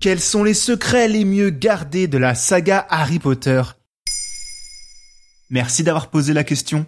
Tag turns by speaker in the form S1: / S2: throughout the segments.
S1: Quels sont les secrets les mieux gardés de la saga Harry Potter? Merci d'avoir posé la question.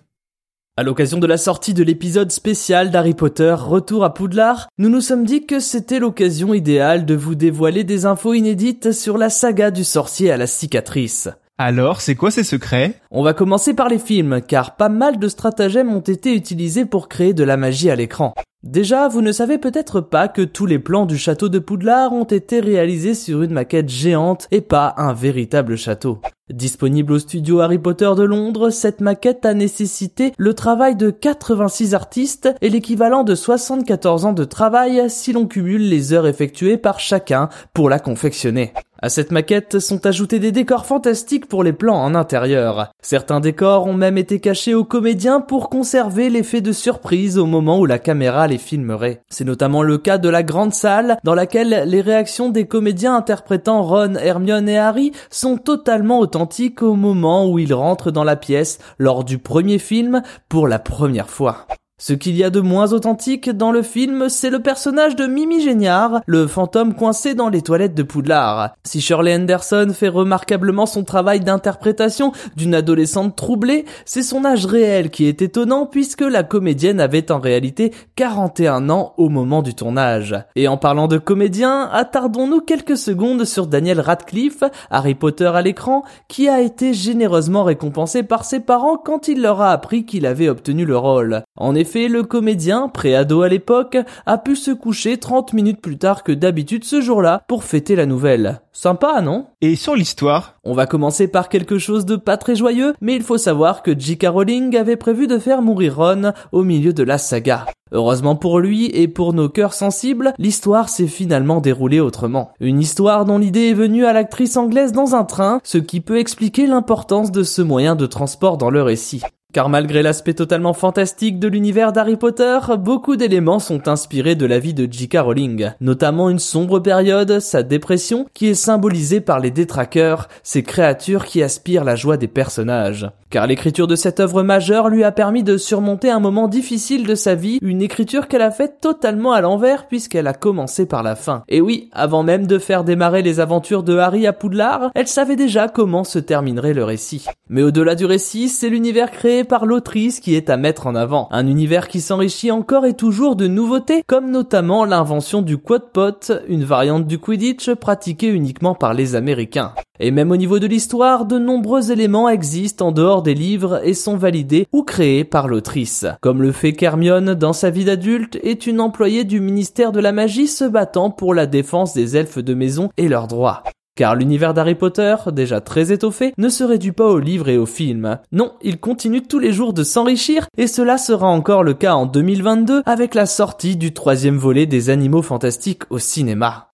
S2: À l'occasion de la sortie de l'épisode spécial d'Harry Potter Retour à Poudlard, nous nous sommes dit que c'était l'occasion idéale de vous dévoiler des infos inédites sur la saga du sorcier à la cicatrice.
S1: Alors, c'est quoi ces secrets?
S2: On va commencer par les films, car pas mal de stratagèmes ont été utilisés pour créer de la magie à l'écran. Déjà, vous ne savez peut-être pas que tous les plans du château de Poudlard ont été réalisés sur une maquette géante et pas un véritable château. Disponible au studio Harry Potter de Londres, cette maquette a nécessité le travail de 86 artistes et l'équivalent de 74 ans de travail si l'on cumule les heures effectuées par chacun pour la confectionner. À cette maquette sont ajoutés des décors fantastiques pour les plans en intérieur. Certains décors ont même été cachés aux comédiens pour conserver l'effet de surprise au moment où la caméra les filmerait. C'est notamment le cas de la grande salle dans laquelle les réactions des comédiens interprétant Ron, Hermione et Harry sont totalement authentiques au moment où ils rentrent dans la pièce lors du premier film pour la première fois. Ce qu'il y a de moins authentique dans le film, c'est le personnage de Mimi Géniard, le fantôme coincé dans les toilettes de Poudlard. Si Shirley Anderson fait remarquablement son travail d'interprétation d'une adolescente troublée, c'est son âge réel qui est étonnant puisque la comédienne avait en réalité 41 ans au moment du tournage. Et en parlant de comédien, attardons-nous quelques secondes sur Daniel Radcliffe, Harry Potter à l'écran, qui a été généreusement récompensé par ses parents quand il leur a appris qu'il avait obtenu le rôle. En effet, le comédien, préado à l'époque, a pu se coucher 30 minutes plus tard que d'habitude ce jour-là pour fêter la nouvelle. Sympa, non?
S1: Et sur l'histoire?
S2: On va commencer par quelque chose de pas très joyeux, mais il faut savoir que J.K. Rowling avait prévu de faire mourir Ron au milieu de la saga. Heureusement pour lui et pour nos cœurs sensibles, l'histoire s'est finalement déroulée autrement. Une histoire dont l'idée est venue à l'actrice anglaise dans un train, ce qui peut expliquer l'importance de ce moyen de transport dans le récit. Car malgré l'aspect totalement fantastique de l'univers d'Harry Potter, beaucoup d'éléments sont inspirés de la vie de J.K. Rowling, notamment une sombre période, sa dépression, qui est symbolisée par les détraqueurs, ces créatures qui aspirent la joie des personnages. Car l'écriture de cette œuvre majeure lui a permis de surmonter un moment difficile de sa vie, une écriture qu'elle a faite totalement à l'envers puisqu'elle a commencé par la fin. Et oui, avant même de faire démarrer les aventures de Harry à Poudlard, elle savait déjà comment se terminerait le récit. Mais au-delà du récit, c'est l'univers créé par l'autrice qui est à mettre en avant. Un univers qui s'enrichit encore et toujours de nouveautés, comme notamment l'invention du quadpot, une variante du Quidditch pratiquée uniquement par les Américains. Et même au niveau de l'histoire, de nombreux éléments existent en dehors des livres et sont validés ou créés par l'autrice. Comme le fait qu'Hermione, dans sa vie d'adulte, est une employée du ministère de la magie se battant pour la défense des elfes de maison et leurs droits. Car l'univers d'Harry Potter, déjà très étoffé, ne se réduit pas aux livres et aux films. Non, il continue tous les jours de s'enrichir, et cela sera encore le cas en 2022 avec la sortie du troisième volet des Animaux Fantastiques au cinéma.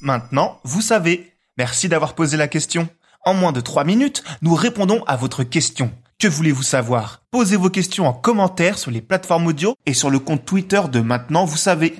S1: Maintenant, vous savez. Merci d'avoir posé la question. En moins de 3 minutes, nous répondons à votre question. Que voulez-vous savoir? Posez vos questions en commentaire sur les plateformes audio et sur le compte Twitter de Maintenant, vous savez.